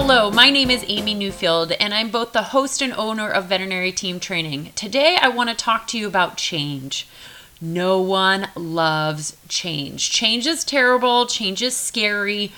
Hello, my name is Amy Newfield, and I'm both the host and owner of Veterinary Team Training. Today, I want to talk to you about change. No one loves change. Change is terrible, change is scary,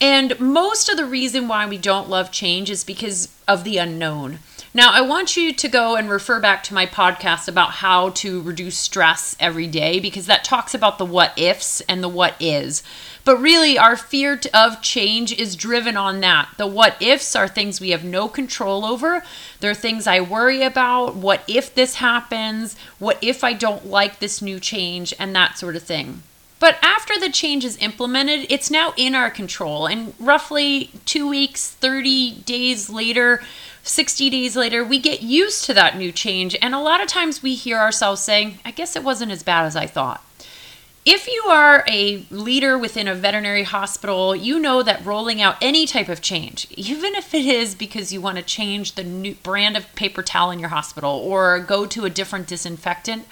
and most of the reason why we don't love change is because of the unknown. Now, I want you to go and refer back to my podcast about how to reduce stress every day because that talks about the what ifs and the what is. But really, our fear of change is driven on that. The what ifs are things we have no control over. They're things I worry about. What if this happens? What if I don't like this new change? And that sort of thing. But after the change is implemented, it's now in our control. And roughly two weeks, 30 days later, 60 days later, we get used to that new change. And a lot of times we hear ourselves saying, I guess it wasn't as bad as I thought. If you are a leader within a veterinary hospital, you know that rolling out any type of change, even if it is because you want to change the new brand of paper towel in your hospital or go to a different disinfectant,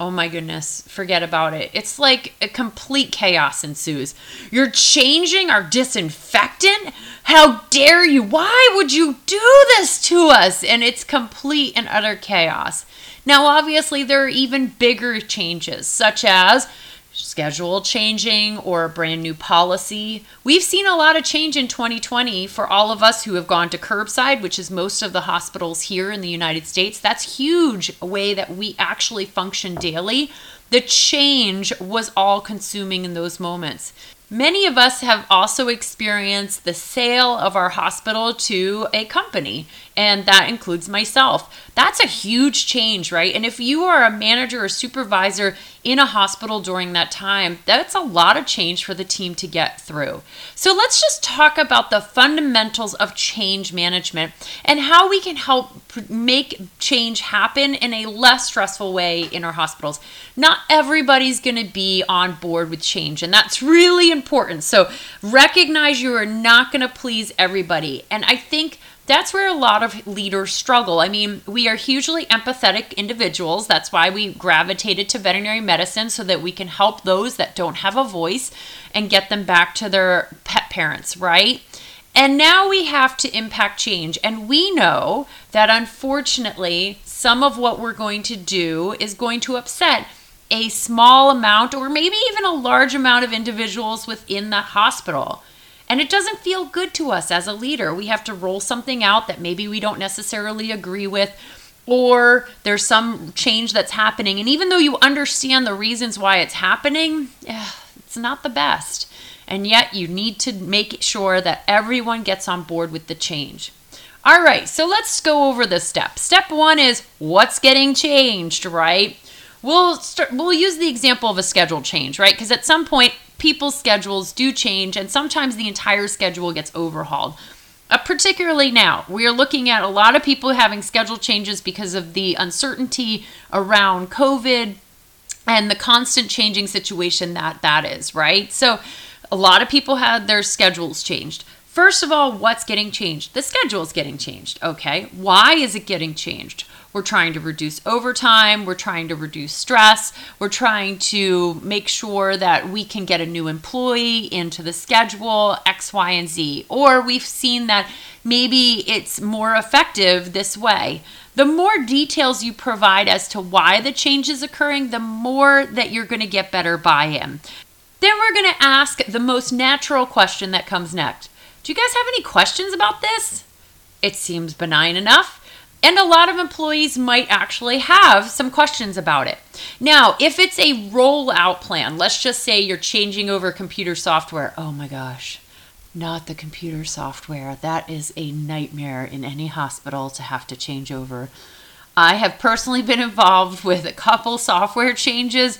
oh my goodness, forget about it. It's like a complete chaos ensues. You're changing our disinfectant? How dare you? Why would you do this to us? And it's complete and utter chaos. Now, obviously, there are even bigger changes, such as schedule changing or a brand new policy. We've seen a lot of change in 2020 for all of us who have gone to curbside, which is most of the hospitals here in the United States. That's huge a way that we actually function daily. The change was all consuming in those moments. Many of us have also experienced the sale of our hospital to a company, and that includes myself. That's a huge change, right? And if you are a manager or supervisor in a hospital during that time, that's a lot of change for the team to get through. So let's just talk about the fundamentals of change management and how we can help make change happen in a less stressful way in our hospitals. Not everybody's going to be on board with change, and that's really important. So recognize you are not going to please everybody. And I think that's where a lot of leaders struggle. I mean, we are hugely empathetic individuals. That's why we gravitated to veterinary medicine so that we can help those that don't have a voice and get them back to their pet parents, right? And now we have to impact change. And we know that unfortunately, some of what we're going to do is going to upset a small amount or maybe even a large amount of individuals within the hospital. And it doesn't feel good to us as a leader. We have to roll something out that maybe we don't necessarily agree with, or there's some change that's happening. And even though you understand the reasons why it's happening, eh, it's not the best. And yet you need to make sure that everyone gets on board with the change. All right, so let's go over the steps. Step one is what's getting changed, right? We'll start, we'll use the example of a schedule change, right? Because at some point people's schedules do change, and sometimes the entire schedule gets overhauled. Uh, particularly now, we are looking at a lot of people having schedule changes because of the uncertainty around COVID and the constant changing situation that that is, right? So, a lot of people had their schedules changed. First of all, what's getting changed? The schedule is getting changed. Okay. Why is it getting changed? We're trying to reduce overtime. We're trying to reduce stress. We're trying to make sure that we can get a new employee into the schedule, X, Y, and Z. Or we've seen that maybe it's more effective this way. The more details you provide as to why the change is occurring, the more that you're going to get better buy in. Then we're going to ask the most natural question that comes next. Do you guys have any questions about this? It seems benign enough. And a lot of employees might actually have some questions about it. Now, if it's a rollout plan, let's just say you're changing over computer software. Oh my gosh, not the computer software. That is a nightmare in any hospital to have to change over. I have personally been involved with a couple software changes.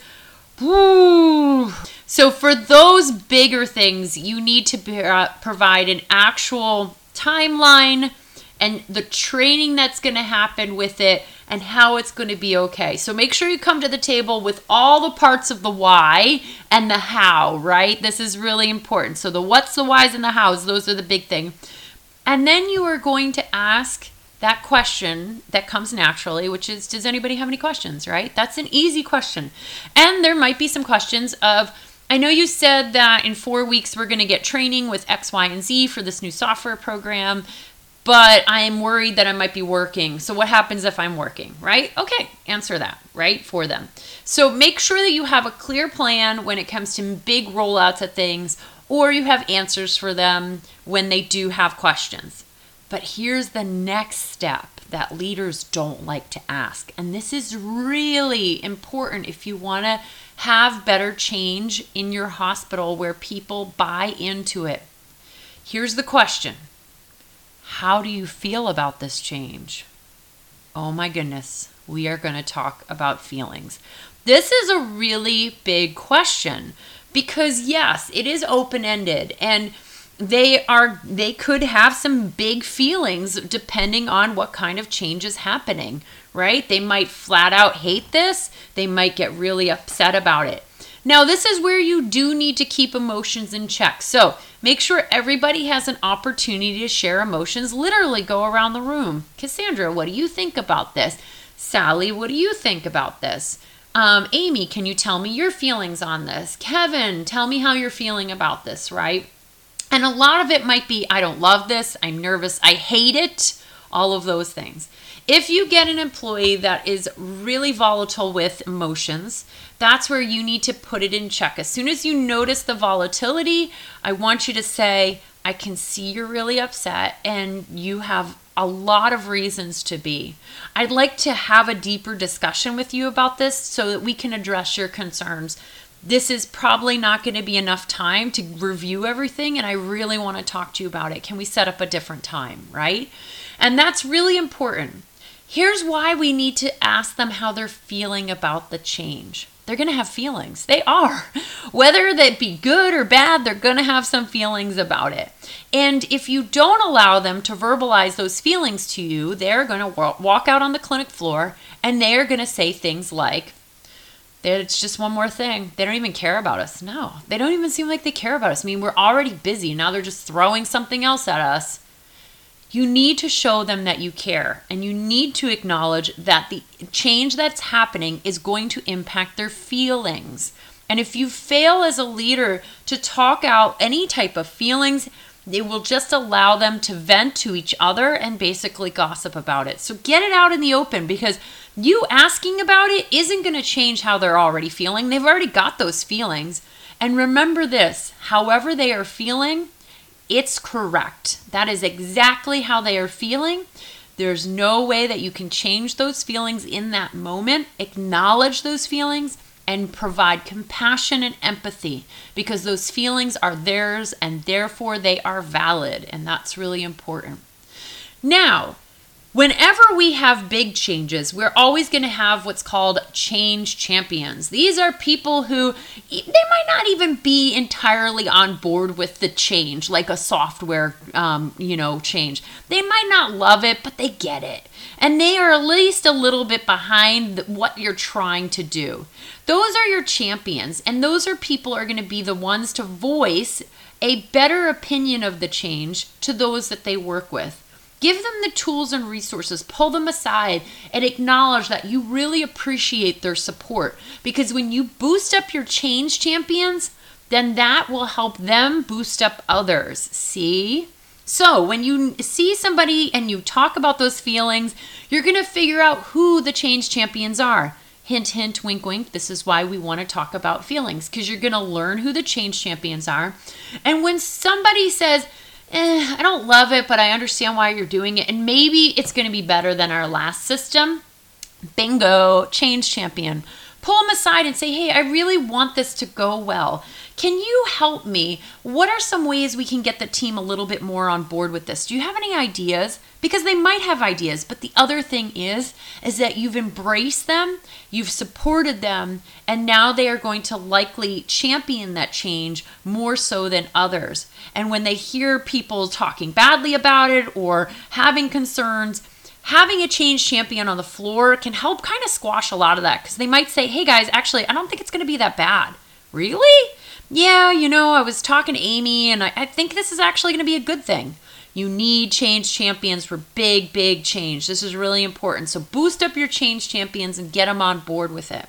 Woo! So, for those bigger things, you need to uh, provide an actual timeline and the training that's going to happen with it and how it's going to be okay. So make sure you come to the table with all the parts of the why and the how, right? This is really important. So the what's, the whys, and the hows, those are the big thing. And then you are going to ask that question that comes naturally, which is Does anybody have any questions, right? That's an easy question. And there might be some questions of, I know you said that in four weeks we're going to get training with X, Y, and Z for this new software program, but I'm worried that I might be working. So, what happens if I'm working, right? Okay, answer that, right, for them. So, make sure that you have a clear plan when it comes to big rollouts of things, or you have answers for them when they do have questions. But here's the next step that leaders don't like to ask. And this is really important if you want to have better change in your hospital where people buy into it. Here's the question How do you feel about this change? Oh my goodness, we are going to talk about feelings. This is a really big question because, yes, it is open ended and they are they could have some big feelings depending on what kind of change is happening right they might flat out hate this they might get really upset about it now this is where you do need to keep emotions in check. So make sure everybody has an opportunity to share emotions. Literally go around the room. Cassandra what do you think about this? Sally what do you think about this? Um, amy can you tell me your feelings on this? Kevin tell me how you're feeling about this right? And a lot of it might be I don't love this, I'm nervous, I hate it, all of those things. If you get an employee that is really volatile with emotions, that's where you need to put it in check. As soon as you notice the volatility, I want you to say, I can see you're really upset and you have a lot of reasons to be. I'd like to have a deeper discussion with you about this so that we can address your concerns this is probably not going to be enough time to review everything and I really want to talk to you about it. Can we set up a different time, right? And that's really important. Here's why we need to ask them how they're feeling about the change. They're going to have feelings. They are. Whether that be good or bad, they're going to have some feelings about it. And if you don't allow them to verbalize those feelings to you, they're going to walk out on the clinic floor and they're going to say things like, it's just one more thing. They don't even care about us. No, they don't even seem like they care about us. I mean, we're already busy. Now they're just throwing something else at us. You need to show them that you care and you need to acknowledge that the change that's happening is going to impact their feelings. And if you fail as a leader to talk out any type of feelings, they will just allow them to vent to each other and basically gossip about it. So get it out in the open because you asking about it isn't going to change how they're already feeling. They've already got those feelings. And remember this however they are feeling, it's correct. That is exactly how they are feeling. There's no way that you can change those feelings in that moment. Acknowledge those feelings and provide compassion and empathy because those feelings are theirs and therefore they are valid. And that's really important. Now, Whenever we have big changes, we're always going to have what's called change champions. These are people who they might not even be entirely on board with the change, like a software, um, you know, change. They might not love it, but they get it, and they are at least a little bit behind what you're trying to do. Those are your champions, and those are people are going to be the ones to voice a better opinion of the change to those that they work with. Give them the tools and resources, pull them aside, and acknowledge that you really appreciate their support. Because when you boost up your change champions, then that will help them boost up others. See? So, when you see somebody and you talk about those feelings, you're going to figure out who the change champions are. Hint, hint, wink, wink. This is why we want to talk about feelings because you're going to learn who the change champions are. And when somebody says, eh, I don't love it, but I understand why you're doing it. And maybe it's going to be better than our last system. Bingo, change champion. Pull them aside and say, hey, I really want this to go well. Can you help me? What are some ways we can get the team a little bit more on board with this? Do you have any ideas? Because they might have ideas, but the other thing is is that you've embraced them, you've supported them, and now they are going to likely champion that change more so than others. And when they hear people talking badly about it or having concerns, having a change champion on the floor can help kind of squash a lot of that because they might say, hey guys, actually, I don't think it's going to be that bad. Really? Yeah, you know, I was talking to Amy and I, I think this is actually going to be a good thing. You need change champions for big, big change. This is really important. So boost up your change champions and get them on board with it.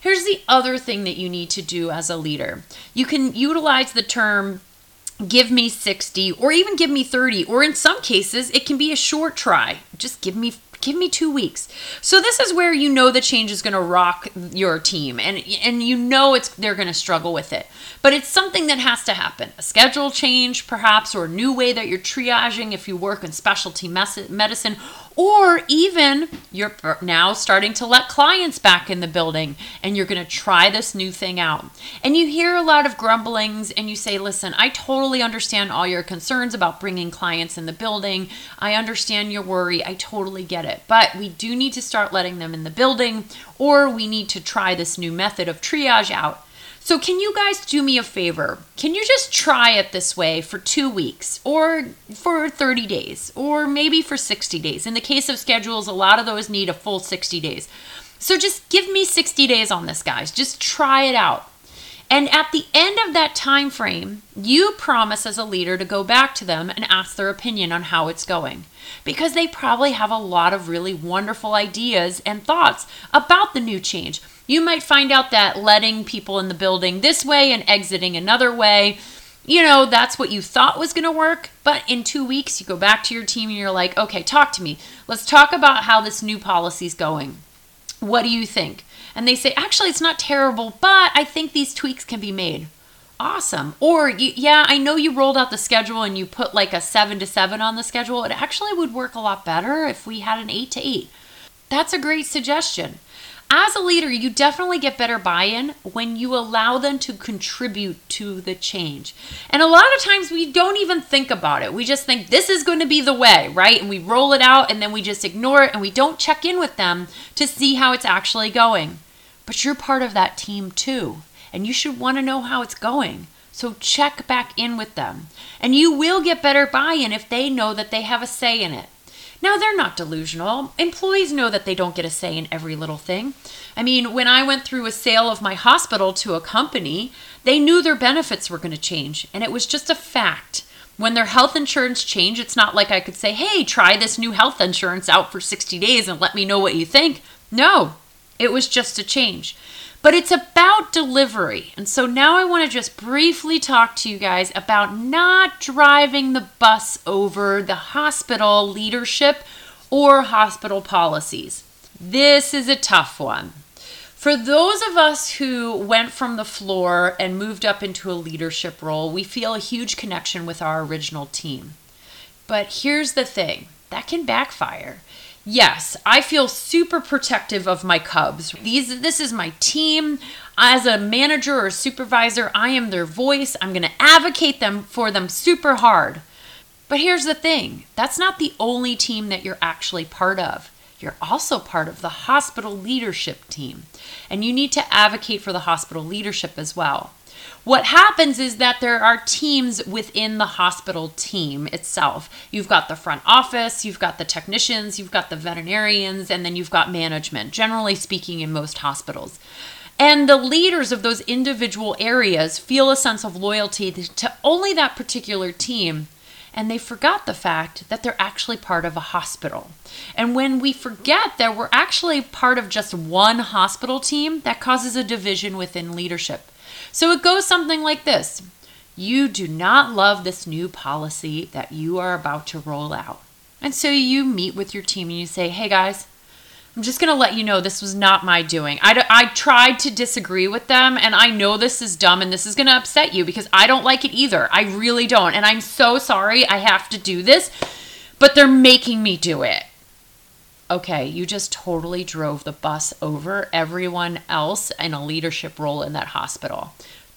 Here's the other thing that you need to do as a leader you can utilize the term give me 60 or even give me 30 or in some cases it can be a short try just give me give me two weeks. So this is where you know the change is going to rock your team and and you know it's they're going to struggle with it. But it's something that has to happen. A schedule change perhaps or a new way that you're triaging if you work in specialty medicine or even you're now starting to let clients back in the building and you're going to try this new thing out. And you hear a lot of grumblings and you say, listen, I totally understand all your concerns about bringing clients in the building. I understand your worry. I totally get it. But we do need to start letting them in the building or we need to try this new method of triage out. So, can you guys do me a favor? Can you just try it this way for two weeks or for 30 days or maybe for 60 days? In the case of schedules, a lot of those need a full 60 days. So, just give me 60 days on this, guys. Just try it out. And at the end of that time frame, you promise as a leader to go back to them and ask their opinion on how it's going. Because they probably have a lot of really wonderful ideas and thoughts about the new change. You might find out that letting people in the building this way and exiting another way, you know, that's what you thought was going to work. But in two weeks, you go back to your team and you're like, okay, talk to me. Let's talk about how this new policy is going. What do you think? And they say, actually, it's not terrible, but I think these tweaks can be made. Awesome. Or, yeah, I know you rolled out the schedule and you put like a seven to seven on the schedule. It actually would work a lot better if we had an eight to eight. That's a great suggestion. As a leader, you definitely get better buy in when you allow them to contribute to the change. And a lot of times we don't even think about it. We just think this is going to be the way, right? And we roll it out and then we just ignore it and we don't check in with them to see how it's actually going. But you're part of that team too, and you should want to know how it's going. So check back in with them. And you will get better buy in if they know that they have a say in it. Now, they're not delusional. Employees know that they don't get a say in every little thing. I mean, when I went through a sale of my hospital to a company, they knew their benefits were going to change, and it was just a fact. When their health insurance changed, it's not like I could say, hey, try this new health insurance out for 60 days and let me know what you think. No, it was just a change but it's about delivery. And so now I want to just briefly talk to you guys about not driving the bus over the hospital leadership or hospital policies. This is a tough one. For those of us who went from the floor and moved up into a leadership role, we feel a huge connection with our original team. But here's the thing that can backfire. Yes, I feel super protective of my cubs. These this is my team. As a manager or supervisor, I am their voice. I'm going to advocate them for them super hard. But here's the thing, that's not the only team that you're actually part of. You're also part of the hospital leadership team, and you need to advocate for the hospital leadership as well. What happens is that there are teams within the hospital team itself. You've got the front office, you've got the technicians, you've got the veterinarians, and then you've got management, generally speaking, in most hospitals. And the leaders of those individual areas feel a sense of loyalty to only that particular team and they forgot the fact that they're actually part of a hospital. And when we forget that we're actually part of just one hospital team, that causes a division within leadership. So it goes something like this You do not love this new policy that you are about to roll out. And so you meet with your team and you say, Hey guys, I'm just going to let you know this was not my doing. I, I tried to disagree with them, and I know this is dumb and this is going to upset you because I don't like it either. I really don't. And I'm so sorry I have to do this, but they're making me do it okay, you just totally drove the bus over everyone else in a leadership role in that hospital.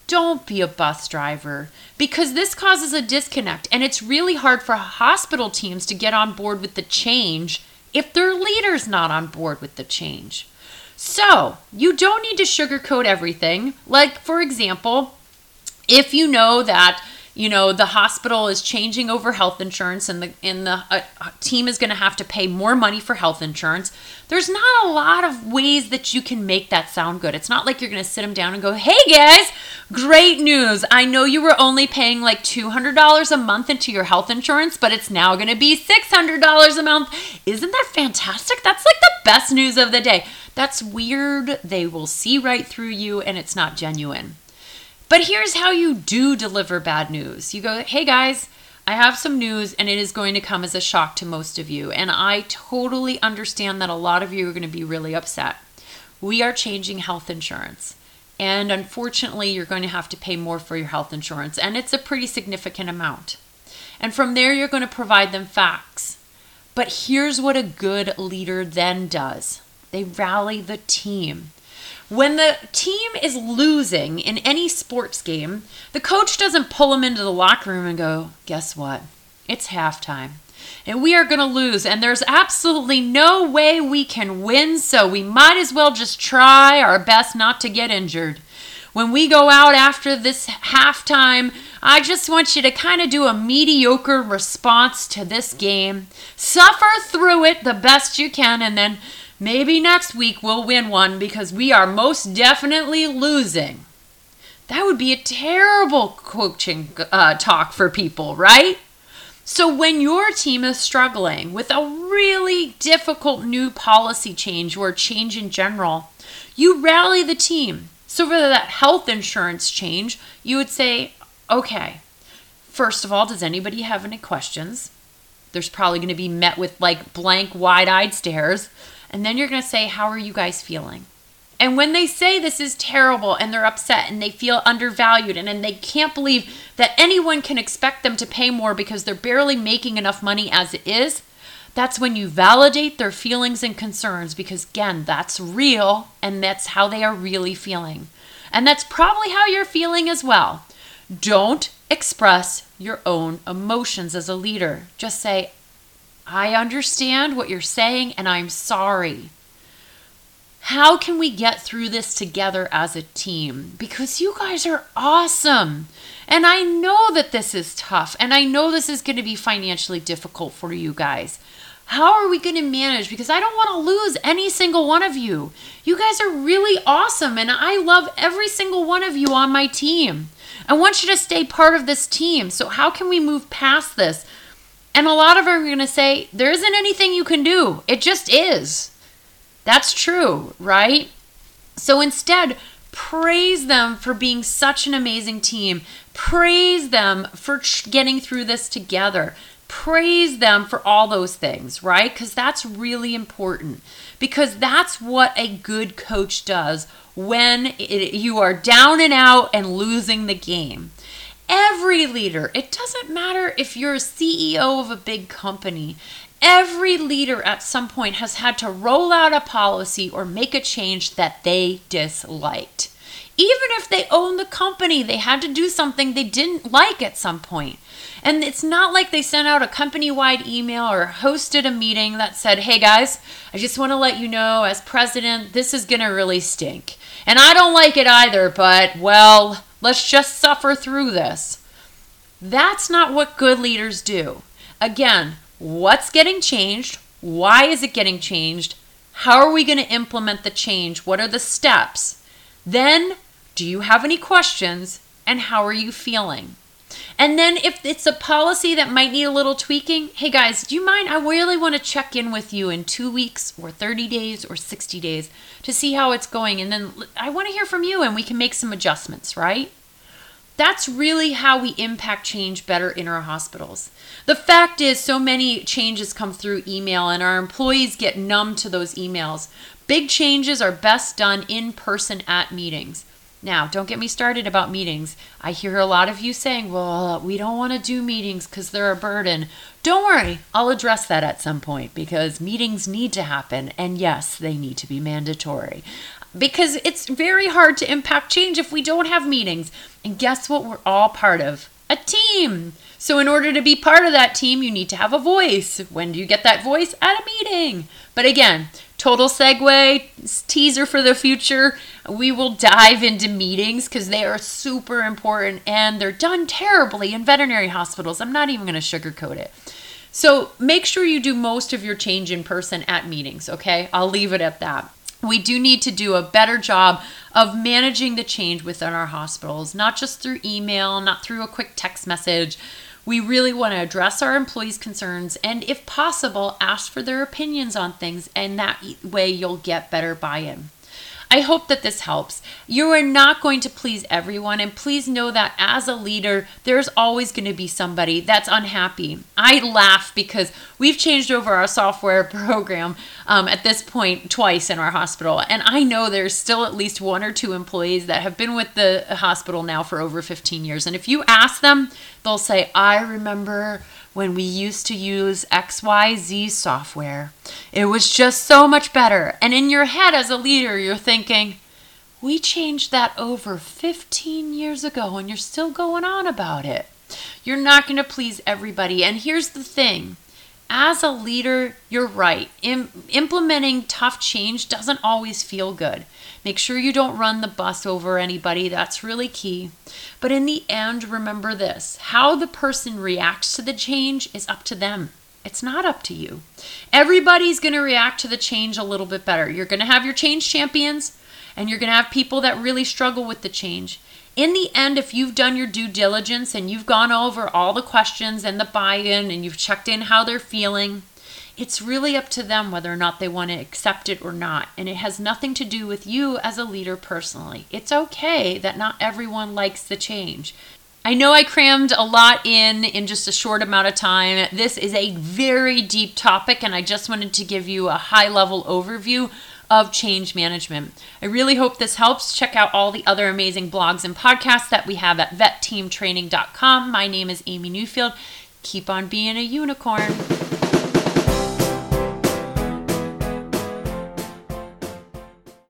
Don't be a bus driver because this causes a disconnect, and it's really hard for hospital teams to get on board with the change if their leader's not on board with the change. So, you don't need to sugarcoat everything. Like, for example, if you know that you know the hospital is changing over health insurance and the and the uh, team is going to have to pay more money for health insurance. There's not a lot of ways that you can make that sound good. It's not like you're going to sit them down and go hey guys great news. I know you were only paying like $200 a month into your health insurance but it's now going to be $600 a month. Isn't that fantastic? That's like the best news of the day. That's weird. They will see right through you and it's not genuine. But here's how you do deliver bad news you go, hey guys, I have some news and it is going to come as a shock to most of you. And I totally understand that a lot of you are going to be really upset. We are changing health insurance. And unfortunately, you're going to have to pay more for your health insurance. And it's a pretty significant amount. And from there, you're going to provide them facts. But here's what a good leader then does they rally the team. When the team is losing in any sports game, the coach doesn't pull them into the locker room and go, Guess what? It's halftime. And we are going to lose, and there's absolutely no way we can win, so we might as well just try our best not to get injured. When we go out after this halftime, I just want you to kind of do a mediocre response to this game. Suffer through it the best you can, and then maybe next week we'll win one because we are most definitely losing. That would be a terrible coaching uh, talk for people, right? So, when your team is struggling with a really difficult new policy change or change in general, you rally the team. So, for that health insurance change, you would say, okay, first of all, does anybody have any questions? There's probably going to be met with like blank, wide eyed stares. And then you're going to say, how are you guys feeling? And when they say this is terrible and they're upset and they feel undervalued and, and they can't believe that anyone can expect them to pay more because they're barely making enough money as it is, that's when you validate their feelings and concerns because, again, that's real and that's how they are really feeling. And that's probably how you're feeling as well. Don't express your own emotions as a leader. Just say, I understand what you're saying and I'm sorry. How can we get through this together as a team? Because you guys are awesome. And I know that this is tough, and I know this is going to be financially difficult for you guys. How are we going to manage? Because I don't want to lose any single one of you. You guys are really awesome, and I love every single one of you on my team. I want you to stay part of this team. So, how can we move past this? And a lot of them are going to say, There isn't anything you can do. It just is. That's true, right? So instead, praise them for being such an amazing team. Praise them for getting through this together. Praise them for all those things, right? Because that's really important. Because that's what a good coach does when it, you are down and out and losing the game. Every leader, it doesn't matter if you're a CEO of a big company, Every leader at some point has had to roll out a policy or make a change that they disliked. Even if they own the company, they had to do something they didn't like at some point. And it's not like they sent out a company wide email or hosted a meeting that said, hey guys, I just want to let you know, as president, this is going to really stink. And I don't like it either, but well, let's just suffer through this. That's not what good leaders do. Again, what's getting changed, why is it getting changed, how are we going to implement the change, what are the steps. Then, do you have any questions, and how are you feeling? And then, if it's a policy that might need a little tweaking, hey guys, do you mind? I really want to check in with you in two weeks or 30 days or 60 days to see how it's going. And then I want to hear from you and we can make some adjustments, right? That's really how we impact change better in our hospitals. The fact is, so many changes come through email, and our employees get numb to those emails. Big changes are best done in person at meetings. Now, don't get me started about meetings. I hear a lot of you saying, well, we don't want to do meetings because they're a burden. Don't worry, I'll address that at some point because meetings need to happen. And yes, they need to be mandatory because it's very hard to impact change if we don't have meetings. And guess what? We're all part of a team. So, in order to be part of that team, you need to have a voice. When do you get that voice? At a meeting. But again, total segue, teaser for the future. We will dive into meetings because they are super important and they're done terribly in veterinary hospitals. I'm not even going to sugarcoat it. So, make sure you do most of your change in person at meetings, okay? I'll leave it at that we do need to do a better job of managing the change within our hospitals, not just through email, not through a quick text message. We really want to address our employees' concerns and, if possible, ask for their opinions on things, and that way you'll get better buy in. I hope that this helps. You are not going to please everyone, and please know that as a leader, there's always going to be somebody that's unhappy. I laugh because we've changed over our software program um, at this point twice in our hospital, and I know there's still at least one or two employees that have been with the hospital now for over 15 years. And if you ask them, they'll say, I remember when we used to use XYZ software. It was just so much better. And in your head, as a leader, you're thinking, we changed that over 15 years ago and you're still going on about it. You're not going to please everybody. And here's the thing as a leader, you're right. Im- implementing tough change doesn't always feel good. Make sure you don't run the bus over anybody. That's really key. But in the end, remember this how the person reacts to the change is up to them. It's not up to you. Everybody's going to react to the change a little bit better. You're going to have your change champions, and you're going to have people that really struggle with the change in the end, if you've done your due diligence and you've gone over all the questions and the buy in and you've checked in how they're feeling, it's really up to them whether or not they want to accept it or not. And it has nothing to do with you as a leader personally. It's okay that not everyone likes the change. I know I crammed a lot in in just a short amount of time. This is a very deep topic, and I just wanted to give you a high level overview of change management. I really hope this helps. Check out all the other amazing blogs and podcasts that we have at vetteamtraining.com. My name is Amy Newfield. Keep on being a unicorn.